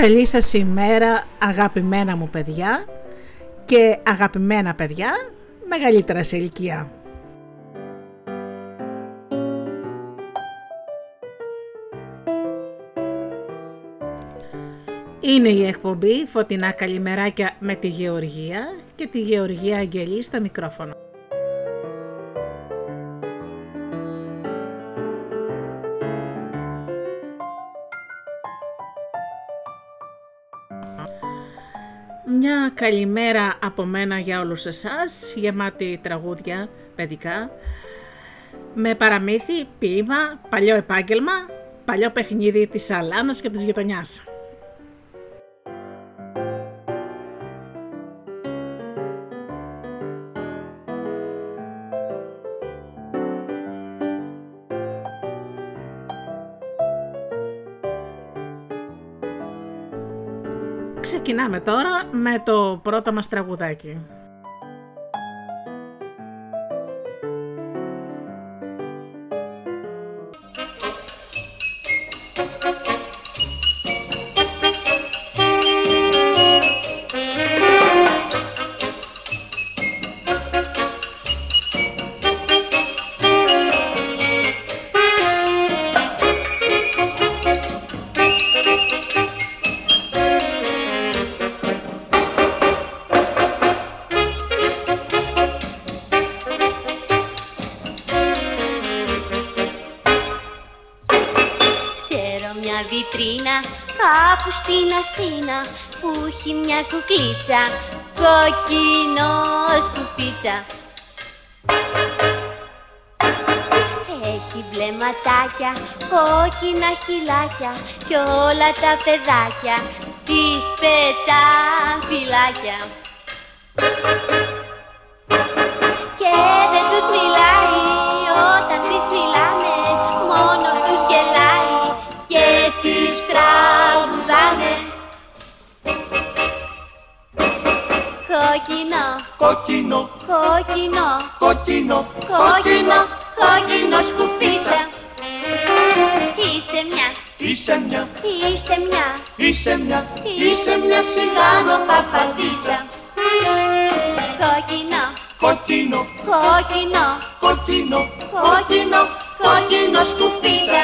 Καλή σας ημέρα αγαπημένα μου παιδιά και αγαπημένα παιδιά μεγαλύτερα σε ηλικία. Είναι η εκπομπή Φωτεινά Καλημεράκια με τη Γεωργία και τη Γεωργία Αγγελή στα μικρόφωνα. Μια καλημέρα από μένα για όλους εσάς, γεμάτη τραγούδια παιδικά, με παραμύθι, ποίημα, παλιό επάγγελμα, παλιό παιχνίδι της Αλάνας και της γειτονιάς. Ξεκινάμε τώρα με το πρώτο μας τραγουδάκι. Κουκλίτσα, κόκκινος σκουφίτσα. Έχει μπλε ματάκια, κόκκινα χυλάκια κι όλα τα παιδάκια της πετάν φυλάκια. Κόκκινο, κόκκινο, κόκκινο, κόκκινο, κόκκινο, κόκκινο σκουφίτσα. Είσαι μια, είσαι μια, είσαι μια, είσαι μια, είσαι μια σιγάνο παπαδίτσα. Κόκκινο, κόκκινο, κόκκινο, κόκκινο, κόκκινο, κόκκινο σκουφίτσα.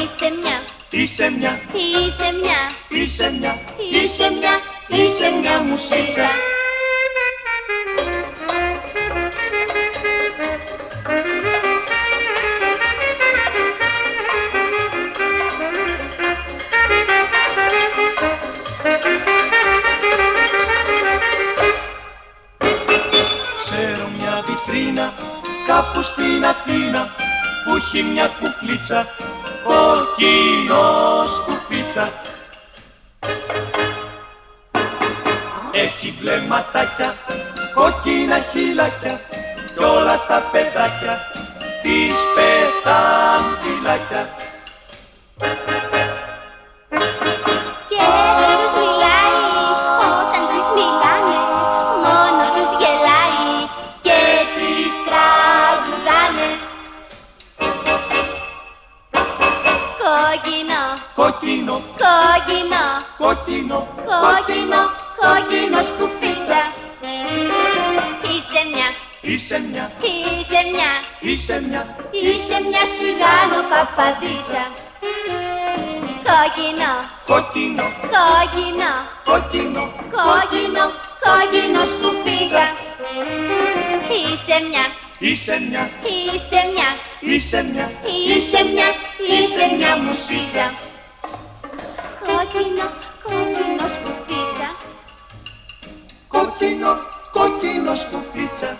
Είσαι μια, είσαι μια, είσαι μια, είσαι μια, είσαι μια, είσαι μια μουσίτσα. Σκουφίτσα κόκκινο, κόκκινο, κόκκινο, κόκκινο σκουφίτσα. Είσαι μια, είσαι μια, είσαι μια, είσαι μια, είσαι μια σιγάνο παπαδίτσα. Κόκκινο, κόκκινο, κόκκινο, κόκκινο, κόκκινο, κόκκινο σκουφίτσα. Είσαι μια, είσαι μια, είσαι μια, είσαι μια, είσαι μια, είσαι μια. μουσίτσα. Κόκκινο, κόκκινο σκουφίτσα. Κόκκινο, κόκκινο σκουφίτσα.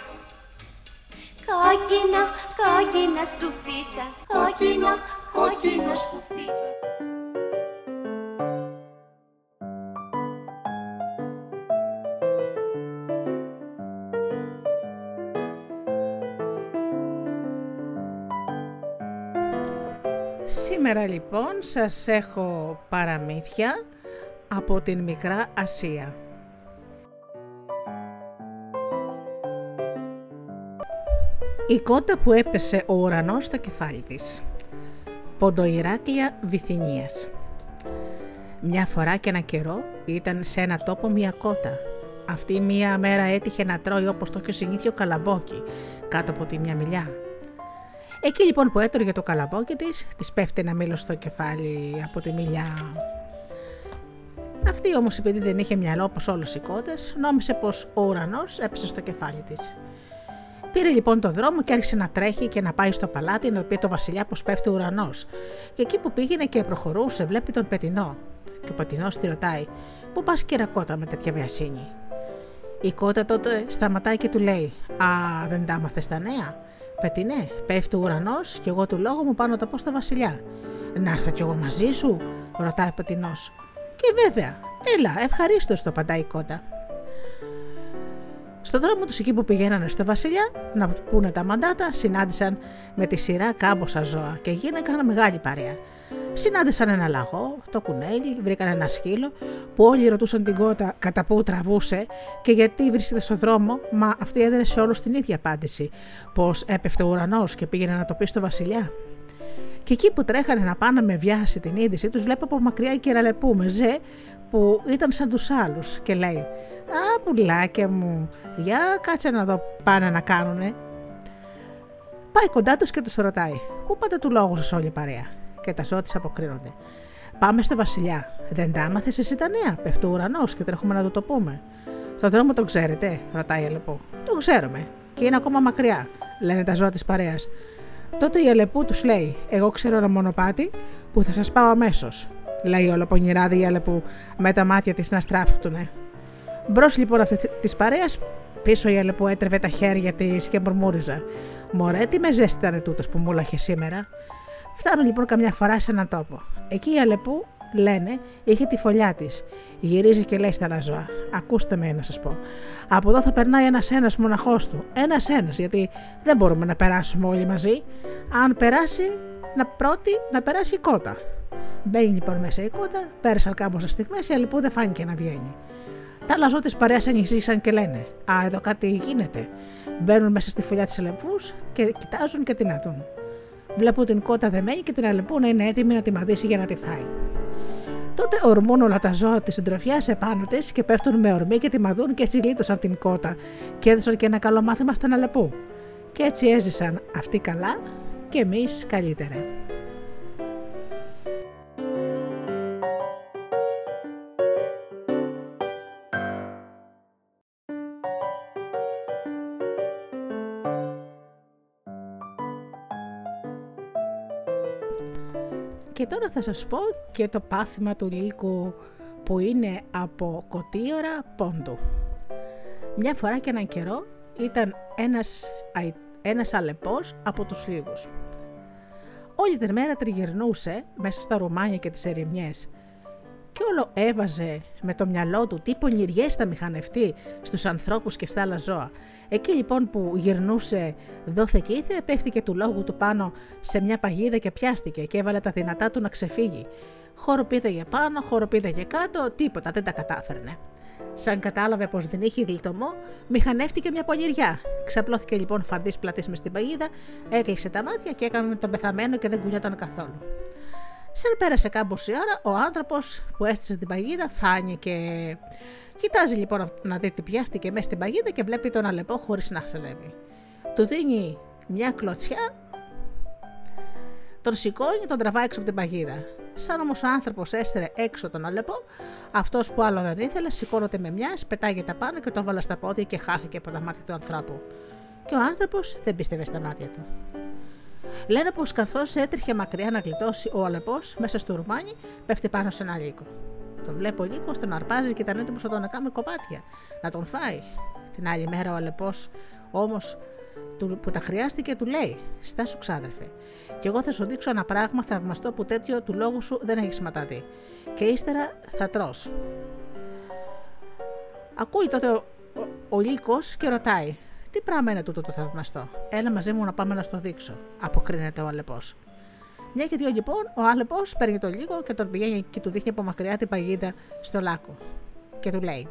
Κόκκινο, κόκκινο σκουφίτσα. Κόκκινο, κόκκινο σκουφίτσα. Σήμερα λοιπόν σας έχω παραμύθια από την Μικρά Ασία. Η κότα που έπεσε ο ουρανός στο κεφάλι της. Ποντοϊράκλια Βυθινίας. Μια φορά και ένα καιρό ήταν σε ένα τόπο μια κότα. Αυτή μια μέρα έτυχε να τρώει όπως το πιο συνήθιο καλαμπόκι κάτω από τη μια μιλιά. Εκεί λοιπόν που έτρωγε το καλαμπόκι της, της πέφτει ένα μήλος στο κεφάλι από τη μιλιά. Αυτή όμως επειδή δεν είχε μυαλό όπως όλες οι κότες, νόμισε πως ο ουρανός έπεσε στο κεφάλι της. Πήρε λοιπόν το δρόμο και άρχισε να τρέχει και να πάει στο παλάτι να πει το βασιλιά πως πέφτει ο ουρανός. Και εκεί που πήγαινε και προχωρούσε, βλέπει τον πετινό. Και ο πετινό τη ρωτάει: Πού πας κότα με τέτοια βιασύνη; Η κότα τότε σταματάει και του λέει: Α, δεν τα άμαθες τα νέα. Πετινέ, πέφτει ο ουρανός και εγώ του λόγου μου πάνω το πω στο βασιλιά. Να έρθω κι εγώ μαζί σου, ρωτάει ο πετινό. Και βέβαια, έλα, ευχαρίστως το παντάει η κότα. Στον δρόμο τους εκεί που πηγαίνανε στο Βασιλιά να πούνε τα μαντάτα, συνάντησαν με τη σειρά κάμποσα ζώα και γίνηκαν μεγάλη παρέα. Συνάντησαν ένα λαγό, το κουνέλι, βρήκαν ένα σκύλο που όλοι ρωτούσαν την κότα κατά πού τραβούσε και γιατί βρίσκεται στον δρόμο, μα αυτή έδινε σε όλους την ίδια απάντηση: Πως έπεφτε ο ουρανός και πήγαινε να το πει στο Βασιλιά. Και εκεί που τρέχανε να πάνε με βιάση την είδηση, τους βλέπω από μακριά η κεραλεπού με ζε που ήταν σαν τους άλλους και λέει: Α, πουλάκια μου, για κάτσε να δω πάνε να κάνουνε. Πάει κοντά τους και τους ρωτάει: Πού πάτε του λόγου σας όλη η παρέα; Και τα ζώα αποκρίνονται. Πάμε στο Βασιλιά. Δεν τα άμαθες εσύ τα νέα. Πέφτει ο ουρανός και τρέχουμε να του το πούμε. Στον δρόμο το ξέρετε, ρωτάει η Αλεπού. Το ξέρουμε. Και είναι ακόμα μακριά, λένε τα ζώα της παρέας. Τότε η Αλεπού τους λέει: Εγώ ξέρω ένα μονοπάτι που θα σας πάω αμέσως. Λέει όλο πονηράδι η Αλεπού με τα μάτια της να στράφτουνε. Μπρος λοιπόν αυτή τη παρέας, πίσω η Αλεπού έτρεβε τα χέρια της και μουρμούριζα. Μωρέ, τι με ζέστη ήταν τούτος που μου σήμερα. Φτάνουν λοιπόν καμιά φορά σε έναν τόπο. Εκεί η Αλεπού, λένε, είχε τη φωλιά της. Γυρίζει και λέει στα άλλα ζώα: Ακούστε με να σας πω. Από εδώ θα περνάει ένα-ένα μοναχός του. Ένα-ένα, γιατί δεν μπορούμε να περάσουμε όλοι μαζί. Αν περάσει, να πρώτη να περάσει η κότα. Μπαίνει λοιπόν μέσα η κότα, πέρασαν κάμποσα στιγμές, η Αλεπού δεν φάνηκε να βγαίνει. Τα άλλα ζώα της παρέας ανησύχησαν και λένε: Α, εδώ κάτι γίνεται. Μπαίνουν μέσα στη φωλιά της Αλεπούς και κοιτάζουν και την αδούν. Βλέπουν την κότα δεμένη και την Αλεπού να είναι έτοιμη να τη μαδίσει για να τη φάει. Τότε ορμούν όλα τα ζώα της συντροφιάς επάνω της και πέφτουν με ορμή και τη μαδούν και έτσι λύτωσαν την κότα και έδωσαν και ένα καλό μάθημα στην Αλεπού. Και έτσι έζησαν αυτοί καλά και εμείς καλύτερα. Και τώρα θα σας πω και το πάθημα του λύκου που είναι από κοτίωρα πόντου. Μια φορά και έναν καιρό ήταν ένας, ένας αλεπός από τους λίγους. Όλη την μέρα τριγυρνούσε μέσα στα ρουμάνια και τις ερημιές και όλο έβαζε με το μυαλό του τι πονηριές θα μηχανευτεί στους ανθρώπους και στα άλλα ζώα. Εκεί λοιπόν που γυρνούσε δόθε και ήθε, πέφτηκε του λόγου του πάνω σε μια παγίδα και πιάστηκε και έβαλε τα δυνατά του να ξεφύγει. για πάνω, για κάτω, τίποτα, δεν τα κατάφερνε. Σαν κατάλαβε πως δεν είχε γλιτωμό, μηχανεύτηκε μια πονηριά. Ξαπλώθηκε λοιπόν φαρδί πλατής μες στην παγίδα, έκλεισε τα μάτια και έκανε τον πεθαμένο και δεν κουνιόταν καθόλου. Σαν πέρασε κάμποση ώρα, ο άνθρωπος που έστησε την παγίδα φάνηκε. Κοιτάζει λοιπόν να δει τι πιάστηκε μέσα στην παγίδα και βλέπει τον αλεπό χωρίς να χαλεύει. Του δίνει μια κλωτσιά, τον σηκώνει και τον τραβάει έξω από την παγίδα. Σαν όμως ο άνθρωπος έστερε έξω τον αλεπό, αυτός που άλλο δεν ήθελε σηκώνεται με μια, πετάγεται πάνω και τον βάλα στα πόδια και χάθηκε από τα μάτια του ανθρώπου. Και ο άνθρωπος δεν πίστευε στα μάτια του. Λένε πως καθώς έτρεχε μακριά να γλιτώσει ο Αλεπός μέσα στο ρουμάνι, πέφτει πάνω σε ένα λύκο. Τον βλέπω ο λύκο, τον αρπάζει και ήταν έτοιμο να τον κάνει κοπάτια, να τον φάει. Την άλλη μέρα ο Αλεπός όμως που τα χρειάστηκε του λέει: Στάσου ξάδερφε, και εγώ θα σου δείξω ένα πράγμα θαυμαστό που τέτοιο του λόγου σου δεν έχεις σηματαδεί. Και ύστερα θα τρώ. Ακούει τότε ο, ο, ο λύκος και ρωτάει: τι πράγμα είναι τούτο το θαυμαστό; Έλα μαζί μου να πάμε να στο δείξω, αποκρίνεται ο Αλεπό. Μια και δύο λοιπόν, ο Άλεπος παίρνει το λίγο και τον πηγαίνει και του δείχνει από μακριά την παγίδα στο λάκκο. Και του λέει: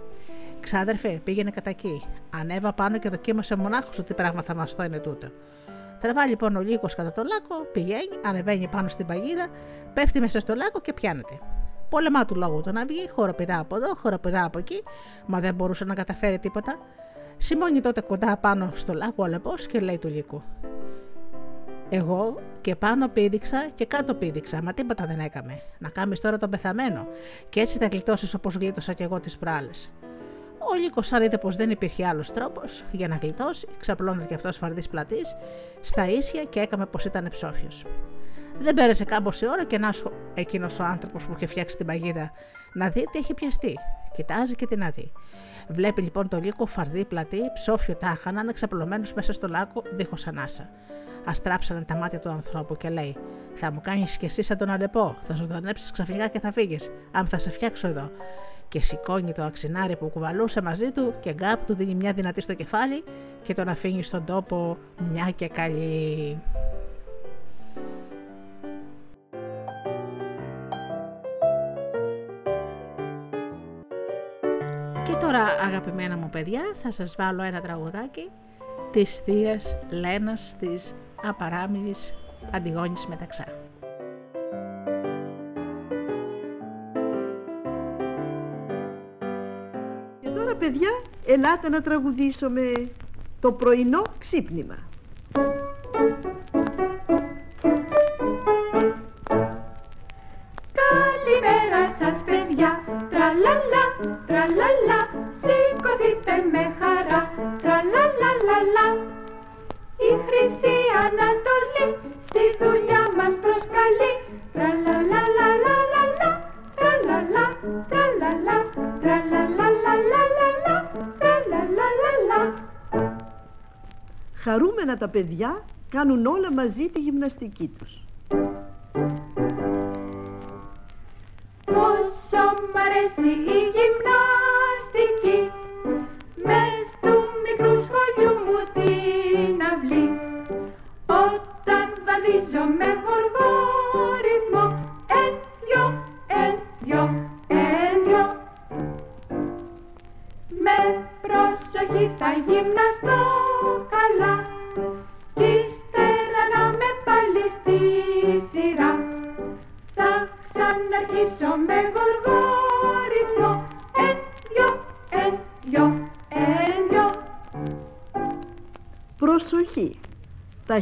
Ξάδερφε, πήγαινε κατά εκεί. Ανέβα πάνω και δοκίμασε μονάχος ότι πράγμα θαυμαστό είναι τούτο. Τραβά λοιπόν ο λύκος κατά το λάκκο, πηγαίνει, ανεβαίνει πάνω στην παγίδα, πέφτει μέσα στο λάκκο και πιάνεται. Πόλεμά του λόγου το να βγει, χοροπηδά από εδώ, χοροπηδά από εκεί, μα δεν μπορούσε να καταφέρει τίποτα. Σημώνει τότε κοντά πάνω στο λάκκο ο λεπό και λέει του λύκου: Εγώ και πάνω πήδηξα και κάτω πήδηξα, μα τίποτα δεν έκαμε. Να κάνεις τώρα τον πεθαμένο, και έτσι θα γλιτώσεις όπως γλίτωσα κι εγώ τις προάλλες. Ο Λύκος, αν είδε πως δεν υπήρχε άλλος τρόπος για να γλιτώσει, ξαπλώνεται κι αυτός φαρδί πλατής στα ίσια και έκαμε πως ήταν ψόφιος. Δεν πέρασε κάμποση ώρα και να σου εκείνος ο άνθρωπος που είχε φτιάξει την παγίδα να δει τι έχει πιαστεί. Κοιτάζει και την αδεί. Βλέπει λοιπόν το λύκο φαρδί πλατή, ψόφιο τάχα, να είναι ξαπλωμένο μέσα στο λάκκο δίχως ανάσα. Αστράψανε τα μάτια του ανθρώπου και λέει: Θα μου κάνεις κι εσύ σαν τον αλεπό. Θα ζωντανέψει ξαφνικά και θα φύγεις. Αν θα σε φτιάξω εδώ. Και σηκώνει το αξινάρι που κουβαλούσε μαζί του και γκάπ του δίνει μια δυνατή στο κεφάλι και τον αφήνει στον τόπο μια και καλή. Τώρα αγαπημένα μου παιδιά θα σας βάλω ένα τραγουδάκι της θείας Λένας της απαράμιλης Αντιγόνης Μεταξά. Και τώρα παιδιά ελάτε να τραγουδήσουμε το πρωινό ξύπνημα. Τα παιδιά κάνουν όλα μαζί τη γυμναστική τους.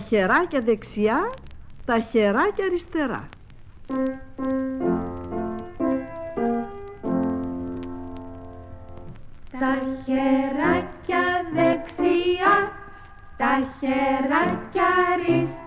Χεράκια δεξιά, τα χεράκια αριστερά. Τα χεράκια δεξιά, τα χεράκια αριστερά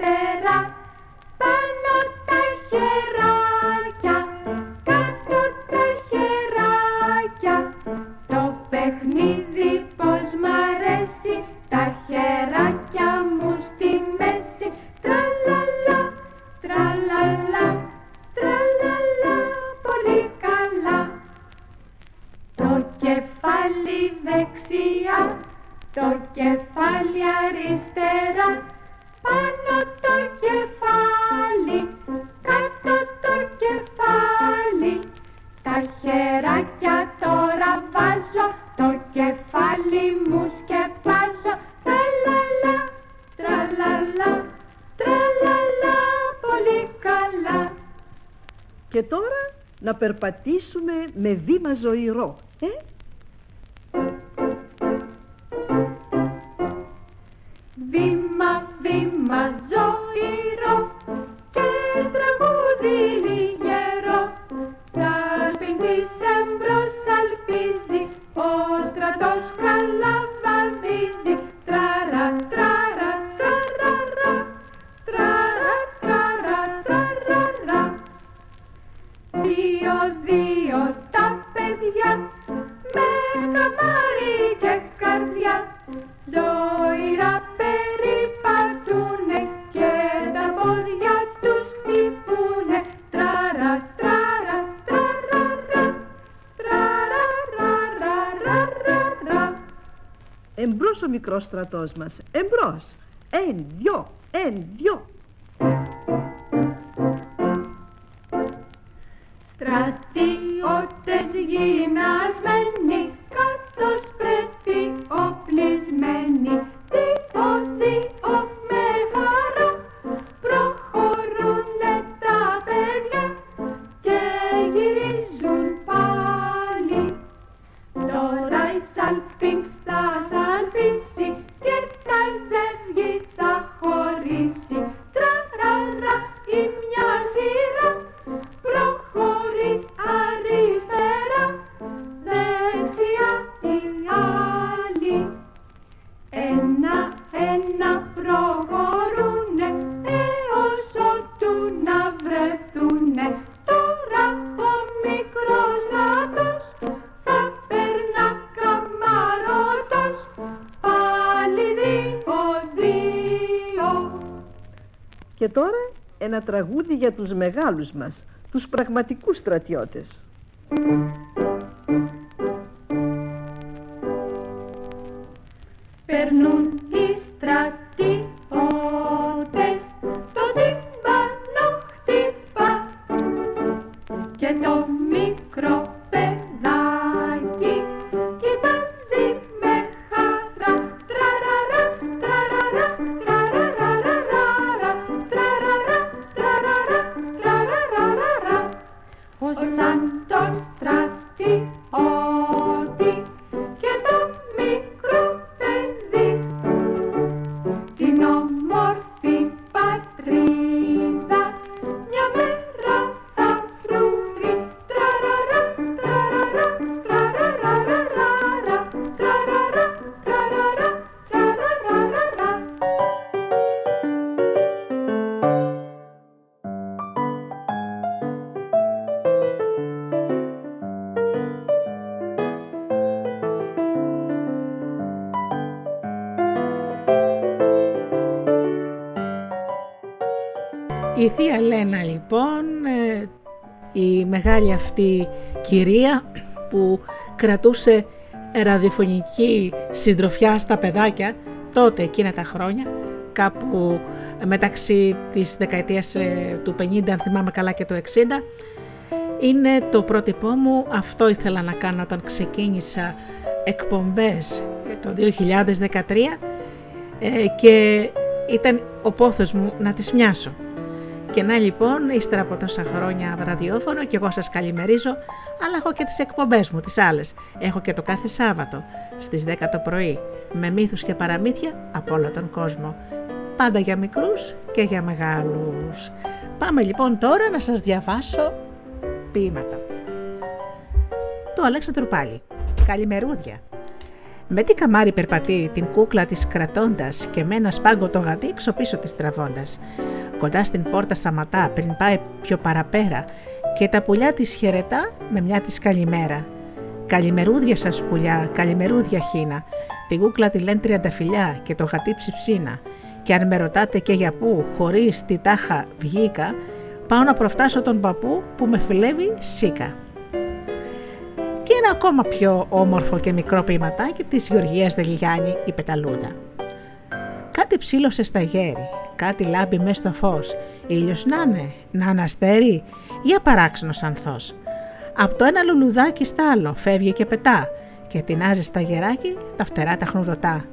Και τώρα να περπατήσουμε με βήμα ζωηρό. Ε; Εμπρός ο μικρός στρατός μας. Εμπρός. Εν, δυο, εν, δυο. Στρατιώτες γυμνάς ένα τραγούδι για τους μεγάλους μας, τους πραγματικούς στρατιώτες. Περνούν Ο σαν μεγάλη αυτή κυρία που κρατούσε ραδιοφωνική συντροφιά στα παιδάκια τότε εκείνα τα χρόνια κάπου μεταξύ της δεκαετίας ε, του 50 αν θυμάμαι καλά και του 60 είναι το πρότυπό μου, αυτό ήθελα να κάνω όταν ξεκίνησα εκπομπές το 2013 ε, και ήταν ο πόθος μου να τις μοιάσω. Και να λοιπόν, ύστερα από τόσα χρόνια ραδιόφωνο και εγώ σας καλημερίζω, αλλά έχω και τις εκπομπές μου, τις άλλες. Έχω και το κάθε Σάββατο, στις 10 το πρωί, με μύθους και παραμύθια από όλο τον κόσμο. Πάντα για μικρούς και για μεγάλους. Πάμε λοιπόν τώρα να σας διαβάσω ποίηματα. Το Αλέξανδρο πάλι. Καλημερούδια. Με τι καμάρι περπατεί την κούκλα της κρατώντας και με ένα σπάγκο το γατί πίσω της τραβώντας. Κοντά στην πόρτα σταματά πριν πάει πιο παραπέρα και τα πουλιά της χαιρετά με μια της καλημέρα. Καλημερούδια σας πουλιά, καλημερούδια χίνα, την κούκλα τη λένε τριανταφυλιά και το γατί ψιψίνα και αν με ρωτάτε και για πού χωρίς τη τάχα βγήκα, πάω να προφτάσω τον παππού που με φιλεύει σίκα και ένα ακόμα πιο όμορφο και μικρό ποιηματάκι της Γεωργίας Δελιγιάννη η Πεταλούδα. Κάτι ψήλωσε στα γέρι, κάτι λάμπει μες στο φως, ήλιος να είναι, να αναστέρει, για παράξενος ανθός. Απ' το ένα λουλουδάκι στα άλλο φεύγει και πετά και τεινάζει στα γεράκι τα φτερά τα χνουδωτά.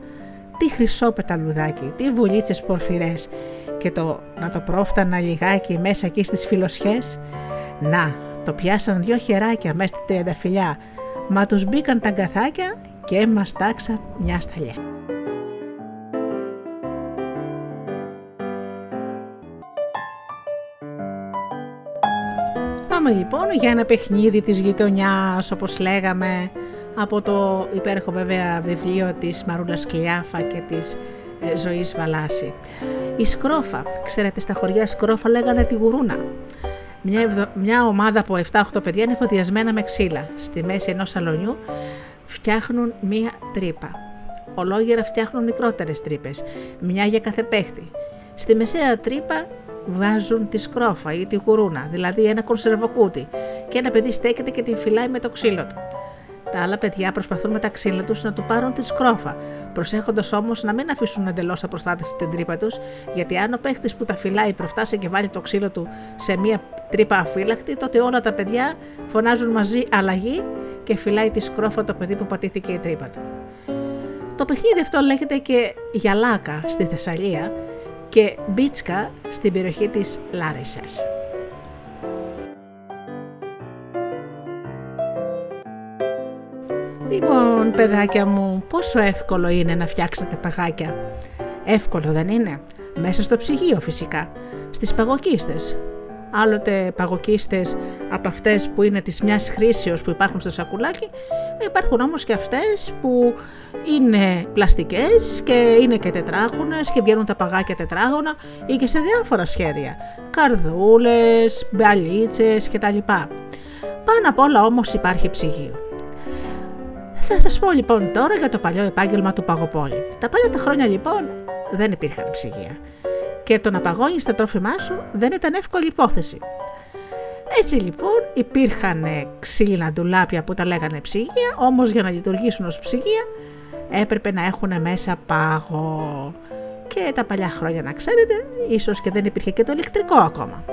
Τι χρυσό πεταλουδάκι, τι βουλίτσες πορφυρές και το να το πρόφτανα λιγάκι μέσα εκεί στις φιλοσιές. Να, το πιάσαν δυο χεράκια μέσα στη τριανταφυλιά, μα τους μπήκαν τα αγκαθάκια και μας τάξαν μια σταλιά. Πάμε λοιπόν για ένα παιχνίδι της γειτονιάς όπως λέγαμε από το υπέροχο βέβαια βιβλίο της Μαρούλας Κλιάφα και της ε, Ζωής Βαλάση. Η Σκρόφα, ξέρετε στα χωριά Σκρόφα λέγανε τη γουρούνα. Μια, ευδο- μια ομάδα από 7-8 παιδιά είναι φωτιασμένα με ξύλα. Στη μέση ενός σαλονιού φτιάχνουν μία τρύπα. Ολόγερα φτιάχνουν μικρότερες τρύπες, μια για κάθε παίχτη. Στη μεσαία τρύπα βάζουν τη σκρόφα ή τη γουρούνα, δηλαδή ένα κονσερβοκούτι και ένα παιδί στέκεται και την φυλάει με το ξύλο του. Τα άλλα παιδιά προσπαθούν με τα ξύλα τους να του πάρουν τη σκρόφα, προσέχοντας όμως να μην αφήσουν εντελώς απροστάτευτη την τρύπα τους, γιατί αν ο παίχτης που τα φυλάει προφτάσει και βάλει το ξύλο του σε μία τρύπα αφύλακτη, τότε όλα τα παιδιά φωνάζουν μαζί αλλαγή και φυλάει τη σκρόφα το παιδί που πατήθηκε η τρύπα του. Το παιχνίδι αυτό λέγεται και Γιαλάκα στη Θεσσαλία και Μπίτσκα στην περιοχή της Λάρισας. Λοιπόν, παιδάκια μου, πόσο εύκολο είναι να φτιάξετε παγάκια; Εύκολο δεν είναι. Μέσα στο ψυγείο φυσικά. Στις παγοκίστες. Άλλοτε παγοκίστες από αυτές που είναι της μιας χρήσεως που υπάρχουν στο σακουλάκι, υπάρχουν όμως και αυτές που είναι πλαστικές και είναι και τετράγωνες και βγαίνουν τα παγάκια τετράγωνα ή και σε διάφορα σχέδια. Καρδούλες, μπαλίτσες κτλ. Πάνω απ' όλα όμως υπάρχει ψυγείο. Θα σας πω λοιπόν τώρα για το παλιό επάγγελμα του παγοπόλη. Τα παλιά τα χρόνια λοιπόν δεν υπήρχαν ψυγεία και το να παγώνεις τα τρόφιμά σου δεν ήταν εύκολη υπόθεση. Έτσι λοιπόν υπήρχαν ξύλινα ντουλάπια που τα λέγανε ψυγεία, όμως για να λειτουργήσουν ως ψυγεία έπρεπε να έχουν μέσα πάγο. Και τα παλιά χρόνια να ξέρετε, ίσως και δεν υπήρχε και το ηλεκτρικό ακόμα.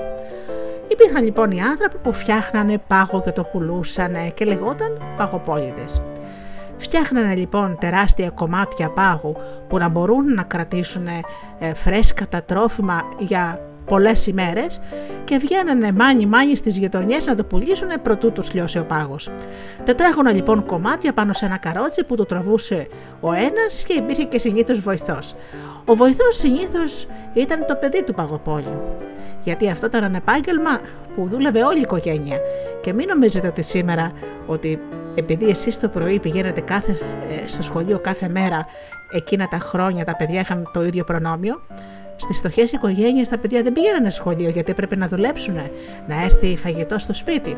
Υπήρχαν λοιπόν οι άνθρωποι που φτιάχνανε πάγο και το πουλούσαν και λεγόταν παγοπόλητες. Φτιάχνανε λοιπόν τεράστια κομμάτια πάγου που να μπορούν να κρατήσουν ε, φρέσκα τα τρόφιμα για πολλές ημέρες και βγαίνανε μάνι μάνι στις γειτονιές να το πουλήσουν προτού τους λιώσει ο πάγος. Τετράγωνα λοιπόν κομμάτια πάνω σε ένα καρότσι που το τραβούσε ο ένας και υπήρχε και συνήθως βοηθός. Ο βοηθός συνήθως ήταν το παιδί του παγοπόλιου. Γιατί αυτό ήταν ένα επάγγελμα που δούλευε όλη η οικογένεια. Και μην νομίζετε ότι σήμερα ότι επειδή εσείς το πρωί πηγαίνετε κάθε, ε, στο σχολείο κάθε μέρα εκείνα τα χρόνια τα παιδιά είχαν το ίδιο προνόμιο, στις φτωχές οικογένειες τα παιδιά δεν πήγαιναν σχολείο γιατί έπρεπε να δουλέψουν, να έρθει φαγητός στο σπίτι.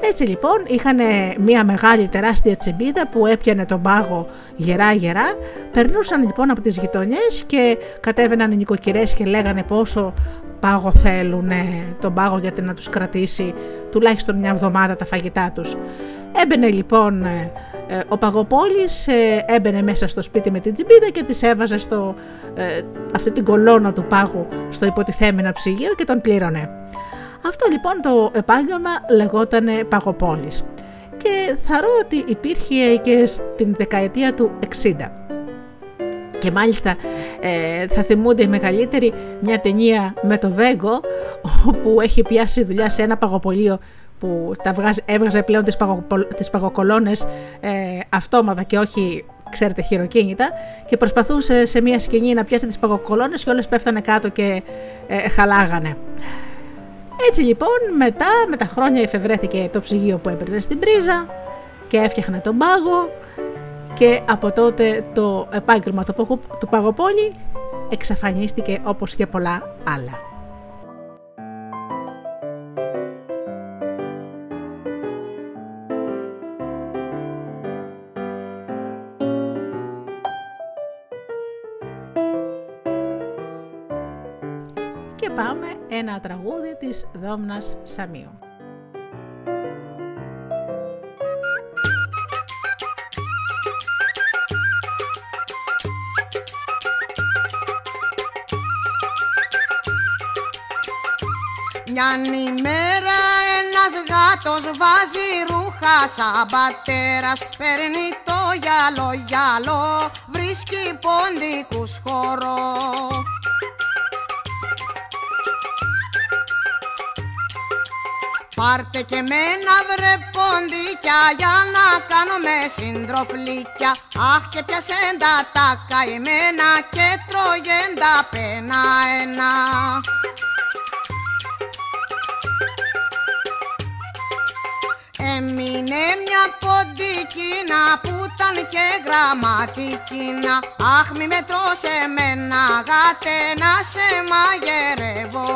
Έτσι λοιπόν είχαν μια μεγάλη τεράστια τσιμπίδα που έπιανε τον πάγο γερά γερά, περνούσαν λοιπόν από τις γειτονιές και κατέβαιναν οι νοικοκυρές και λέγανε πόσο πάγο θέλουν τον πάγο γιατί να τους κρατήσει τουλάχιστον μια εβδομάδα τα φαγητά τους. Έμπαινε λοιπόν ε, ε, ο Παγοπόλης, ε, έμπαινε μέσα στο σπίτι με την τσιμπίδα και της έβαζε στο, αυτή την κολόνα του πάγου στο υποτιθέμενο ψυγείο και τον πλήρωνε. Αυτό λοιπόν το επάγγελμα λεγόταν Παγοπόλης και θαρώ ότι υπήρχε και στην δεκαετία του 60. Και μάλιστα θα θυμούνται οι μεγαλύτεροι μια ταινία με το Βέγκο όπου έχει πιάσει δουλειά σε ένα παγοπολείο που τα βγάζει, έβγαζε πλέον τις, παγο, τις παγοκολόνες ε, αυτόματα και όχι ξέρετε χειροκίνητα και προσπαθούσε σε μια σκηνή να πιάσει τις παγοκολόνες και όλες πέφτανε κάτω και ε, χαλάγανε. Έτσι λοιπόν μετά με τα χρόνια εφευρέθηκε το ψυγείο που έπαιρνε στην πρίζα και έφτιαχνε τον πάγο και από τότε το επάγγελμα του παγοπόλη εξαφανίστηκε όπως και πολλά άλλα. Πάμε ένα τραγούδι της Δόμνας Σαμίου. Μια ημέρα ένας γάτος βάζει ρούχα σαν πατέρας Παίρνει το γυαλό γυαλό, βρίσκει ποντικούς χώρο Πάρτε και μένα βρε ποντίκια για να κάνουμε συντροφλίκια. Αχ και πιασέν τα τα καημένα και τρώγεν τα πένα ένα. Έμεινε μια ποντικίνα που ήταν και γραμματικίνα. Αχ μη με τρώσει εμένα γάτε να σε μαγειρεύω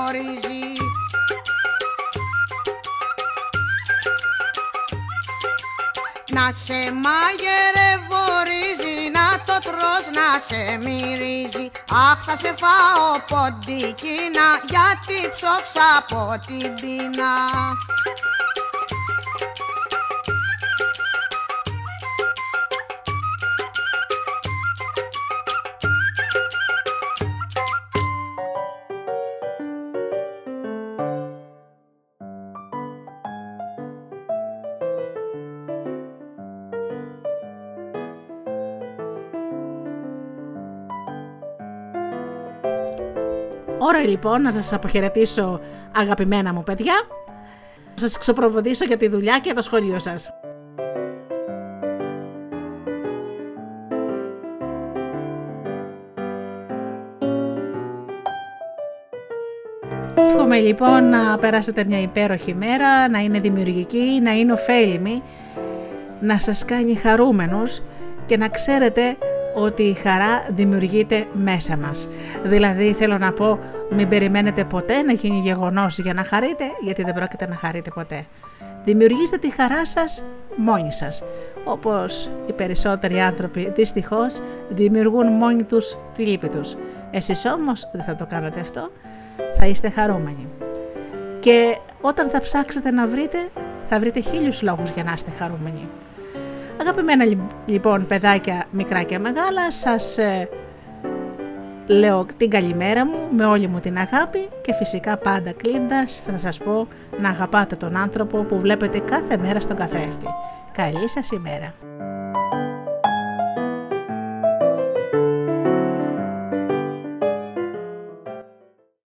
Να σε μαγειρευορίζει, να το τρως, να σε μυρίζει. Αχ θα σε φάω ποντικίνα, γιατί ψόψα από την πείνα Ώρα λοιπόν να σας αποχαιρετήσω αγαπημένα μου παιδιά, να σας ξεπροβοδήσω για τη δουλειά και το σχολείο σας. Εύχομαι λοιπόν να περάσετε μια υπέροχη μέρα, να είναι δημιουργική, να είναι ωφέλιμη, να σας κάνει χαρούμενους και να ξέρετε ότι η χαρά δημιουργείται μέσα μας. Δηλαδή θέλω να πω μην περιμένετε ποτέ να γίνει γεγονός για να χαρείτε γιατί δεν πρόκειται να χαρείτε ποτέ. Δημιουργήστε τη χαρά σας μόνοι σας. Όπως οι περισσότεροι άνθρωποι δυστυχώς δημιουργούν μόνοι τους τη λύπη τους. Εσείς όμως δεν θα το κάνετε αυτό, θα είστε χαρούμενοι. Και όταν θα ψάξετε να βρείτε, θα βρείτε χίλιους λόγους για να είστε χαρούμενοι. Αγαπημένα λοιπόν παιδάκια μικρά και μεγάλα, σας ε, λέω την καλημέρα μου με όλη μου την αγάπη και φυσικά πάντα κλείνοντας θα σας πω να αγαπάτε τον άνθρωπο που βλέπετε κάθε μέρα στον καθρέφτη. Καλή σας ημέρα!